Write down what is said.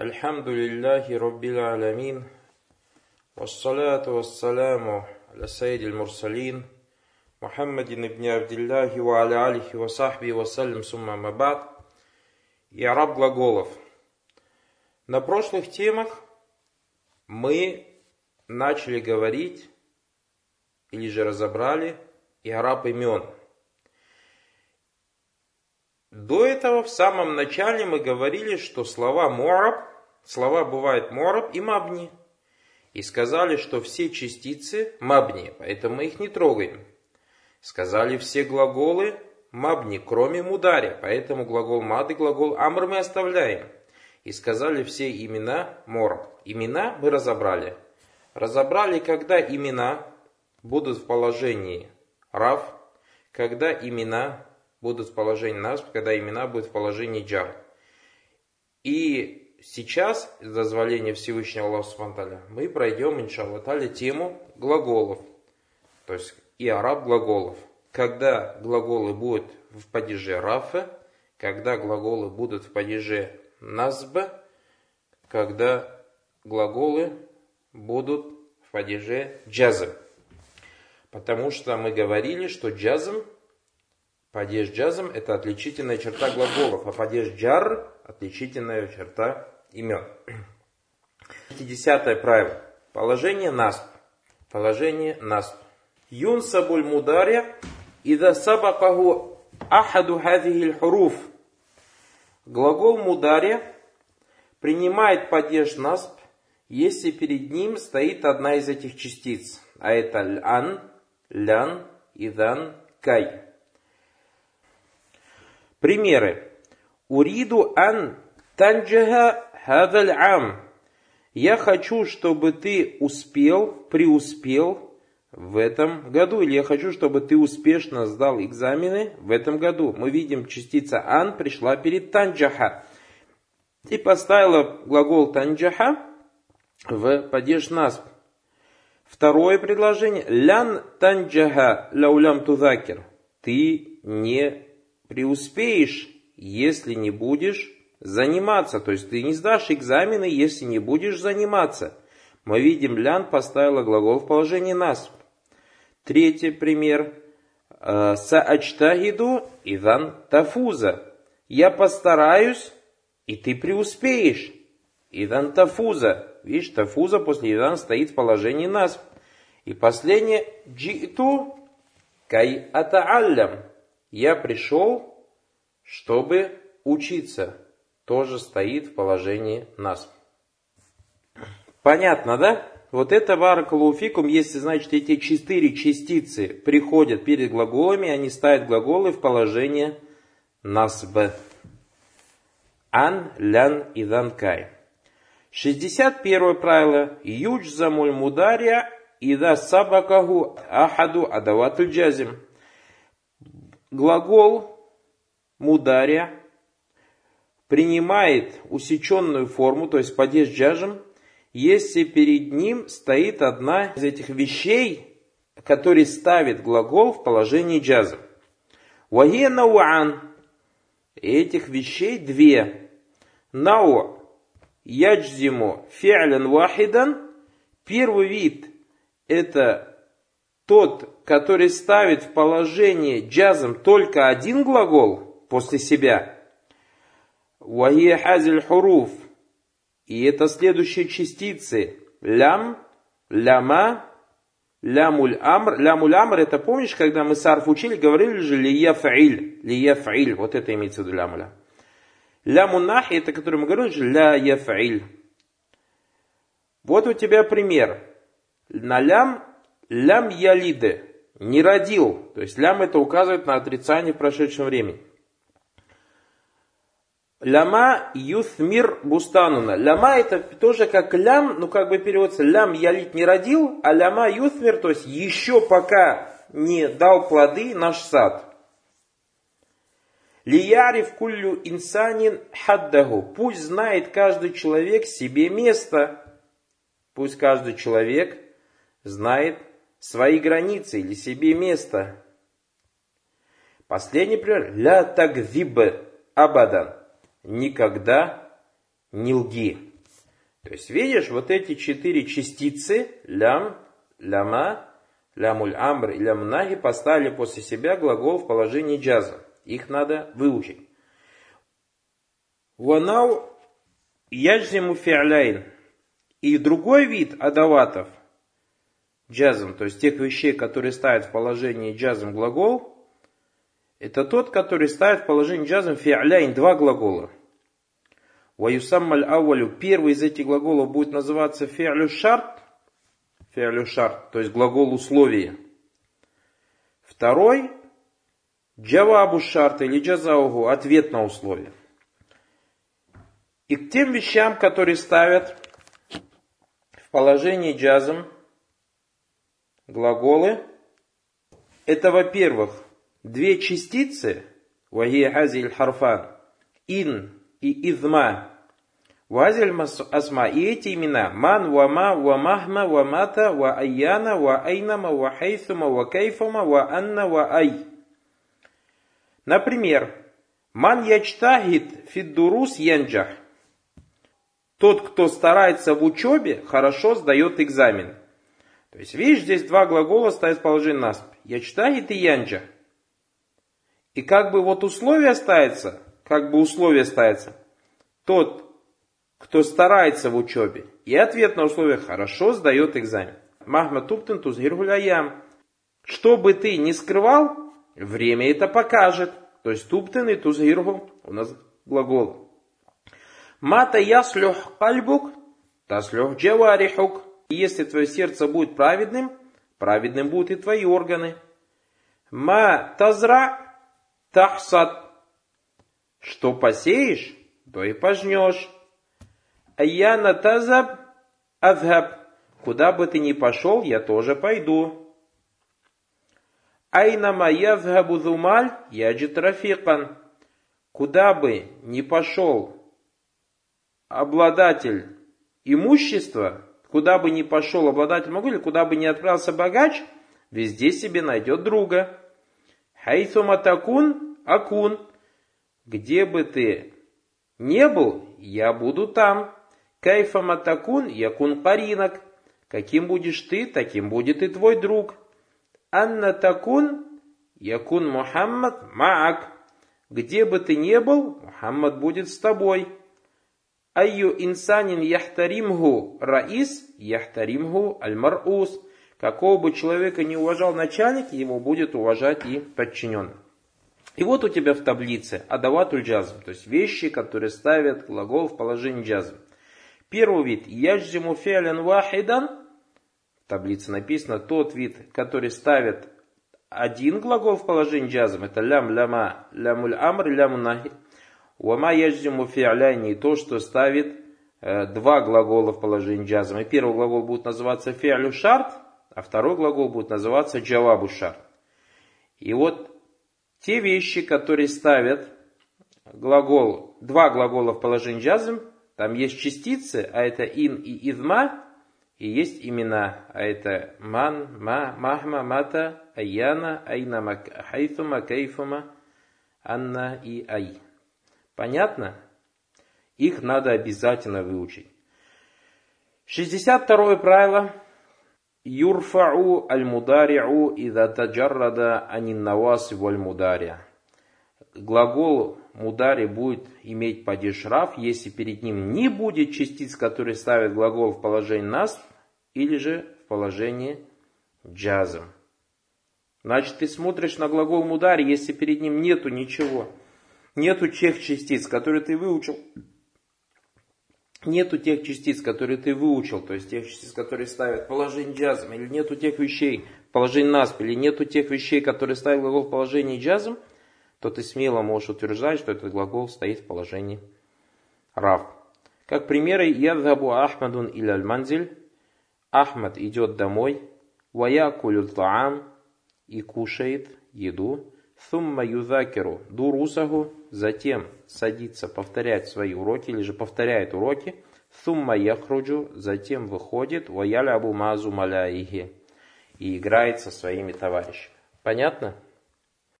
الحمد لله رب العالمين والصلاة والسلام على سيد المرسلين محمد بن عبد الله وعلى آله وصحبه وسلم сумма мабад и араб глаголов. На прошлых темах мы начали говорить или же разобрали и араб имен – до этого в самом начале мы говорили, что слова муараб, слова бывают муараб и мабни. И сказали, что все частицы мабни, поэтому мы их не трогаем. Сказали все глаголы мабни, кроме мударя, поэтому глагол мад и глагол амр мы оставляем. И сказали все имена мораб. Имена мы разобрали. Разобрали, когда имена будут в положении рав, когда имена будут в положении насб, когда имена будут в положении джар. И сейчас, с дозволения Всевышнего Аллаха Субтитры, мы пройдем, иншаллах таля, тему глаголов. То есть и араб глаголов. Когда глаголы будут в падеже рафа, когда глаголы будут в падеже назба, когда глаголы будут в падеже джазм. Потому что мы говорили, что джазм Падеж джазм – это отличительная черта глаголов, а падеж джар – отличительная черта имен. Десятое правило. Положение насп. Положение. Юнсабуль мударя ида сабакаху ахаду хадихиль хуруф. Глагол мударя принимает падеж насп, если перед ним стоит одна из этих частиц. А это лян, лян, идан, кай. Примеры. Уриду ан танджаха хадаль ам. Я хочу, чтобы ты успел, преуспел в этом году. Или я хочу, чтобы ты успешно сдал экзамены в этом году. Мы видим, частица ан пришла перед танджаха. И поставила глагол танджаха в падеж насб. Второе предложение. Лян танджаха ляулям тузакер. Ты не преуспеешь, если не будешь заниматься. То есть ты не сдашь экзамены, если не будешь заниматься. Мы видим, Лян поставила глагол в положении нас. Третий пример. «Э, Саачтагиду идан тафуза. Я постараюсь, и ты преуспеешь. Идан тафуза. Видишь, тафуза после идан стоит в положении нас. И последнее. Джиту кай атааллям я пришел, чтобы учиться. Тоже стоит в положении нас. Понятно, да? Вот это варакалуфикум, если, значит, эти четыре частицы приходят перед глаголами, они ставят глаголы в положение насб. Ан, лян и данкай. 61 правило. Юджзамуль мудария ида сабакаху ахаду адаватуль джазим глагол мударя принимает усеченную форму, то есть падеж джажем, если перед ним стоит одна из этих вещей, которые ставит глагол в положении джаза. Вахия науан. Этих вещей две. Нау яджзиму фи'лян вахидан. Первый вид это тот, который ставит в положение джазм только один глагол после себя, вахия хазиль хуруф, и это следующие частицы, лям, ляма, лямуль амр. Лямуль амр, это помнишь, когда мы сарф учили, говорили же лия фаиль, лия фаиль, вот это имеется в виду лямуля. Ляму нахи, это который мы говорили же ля яфаиль. Вот у тебя пример. На лям лям ялиде, не родил. То есть лям это указывает на отрицание в прошедшем времени. Ляма юthмир бустануна. Ляма это тоже как лям, ну как бы переводится, лям ялит не родил, а ляма юthмир, то есть еще пока не дал плоды наш сад. Лиярив куллю инсанин хаддаху. Пусть знает каждый человек себе место. Пусть каждый человек знает свои границы или себе место. Последний пример. Ля тагзиб абадан. Никогда не лги. То есть, видишь, вот эти четыре частицы, лям, ляма, лямуль амр и лямнаги поставили после себя глагол в положении джаза. Их надо выучить. Ванау яджзиму фи'ляйн. И другой вид адаватов, джазом, то есть тех вещей, которые ставят в положении джазом глагол, это тот, который ставит в положение джазом фи'ляйн, два глагола. Ваюсаммаль ауалю, первый из этих глаголов будет называться фи'лю шарт, фи'лю шарт, то есть глагол условия. Второй, джавабу шарт или джазаугу, ответ на условие. И к тем вещам, которые ставят в положении джазом глаголы, это, во-первых, две частицы, вахия хазиль харфан, ин и изма, вазиль асма, и эти имена, ман, вама, вамахма, вамата, ва айяна, ва айнама, ва хайсума, ва кайфума, ва анна, ва ай. Например, ман ячтахид фиддурус янджах. Тот, кто старается в учебе, хорошо сдает экзамен. То есть, видишь, здесь два глагола стоят в положении насп. Ячтагит и янджа. И как бы вот условие ставится, как бы условие ставится, тот, кто старается в учебе, и ответ на условие хорошо сдает экзамен. Махма туптен тузгиргуляям. Что бы ты ни скрывал, время это покажет. То есть туптен и тузгиргу у нас глагол. Мата яслюх кальбук, таслюх джаварихук. Если твое сердце будет праведным, праведным будут и твои органы. Ма тазра тахсад. Что посеешь, то и пожнешь. Аяна тазаб адхаб. Куда бы ты ни пошел, я тоже пойду. Айнама язхабу зумаль яджит рафикан. Куда бы ни пошел обладатель имущества, куда бы ни пошел обладатель могу, или куда бы ни отправился богач, везде себе найдет друга. Хайсума такун акун. Где бы ты не был, я буду там. Кайфа матакун якун паринок. Каким будешь ты, таким будет и твой друг. Анна такун якун Мухаммад маак. Где бы ты не был, Мухаммад будет с тобой. Айю инсанин яхтаримгу раис, яхтаримгу аль-мар'ус. Какого бы человека не уважал начальник, его будет уважать и подчиненный. И вот у тебя в таблице адаватуль джазм, то есть вещи, которые ставят глагол в положении джазм. Первый вид яджиму фиалян вахидан, в таблице написано тот вид, который ставит один глагол в положении джазм, это лям, ляма, лямуль амр, ляму нахи. Уама яджиму фи'ляни, то, что ставит э, два глагола в положении джазм. И первый глагол будет называться фи'лю шарт, а второй глагол будет называться джавабу шарт. И вот те вещи, которые ставят глагол, два глагола в положении джазм, там есть частицы, а это ин и изма, и есть имена, а это ман, ма, махма, мата, аяна, айна, хайфума, кайфума, анна и ай. Понятно? Их надо обязательно выучить. 62 правило. Юрфау аль-мудари'у ида таджаррада анин наваси валь мудария. Глагол мудари будет иметь падеж если перед ним не будет частиц, которые ставят глагол в положении нас, или же в положении джазом. Значит, ты смотришь на глагол мудари, если перед ним нету ничего – Нету тех частиц, которые ты выучил. Нету тех частиц, которые ты выучил, то есть тех частиц, которые ставят положение джазом, или нету тех вещей, положение насп, или нету тех вещей, которые ставят глагол в положении джазом, то ты смело можешь утверждать, что этот глагол стоит в положении рав. Как примеры, ядхабу Ахмадун или аль-манзиль, Ахмад идет домой, ваякулю таам и кушает еду, Сумма юзакеру дурусаху, затем садится повторять свои уроки, или же повторяет уроки. Сумма яхруджу, затем выходит, ваялябу мазу маляихи, и играет со своими товарищами. Понятно?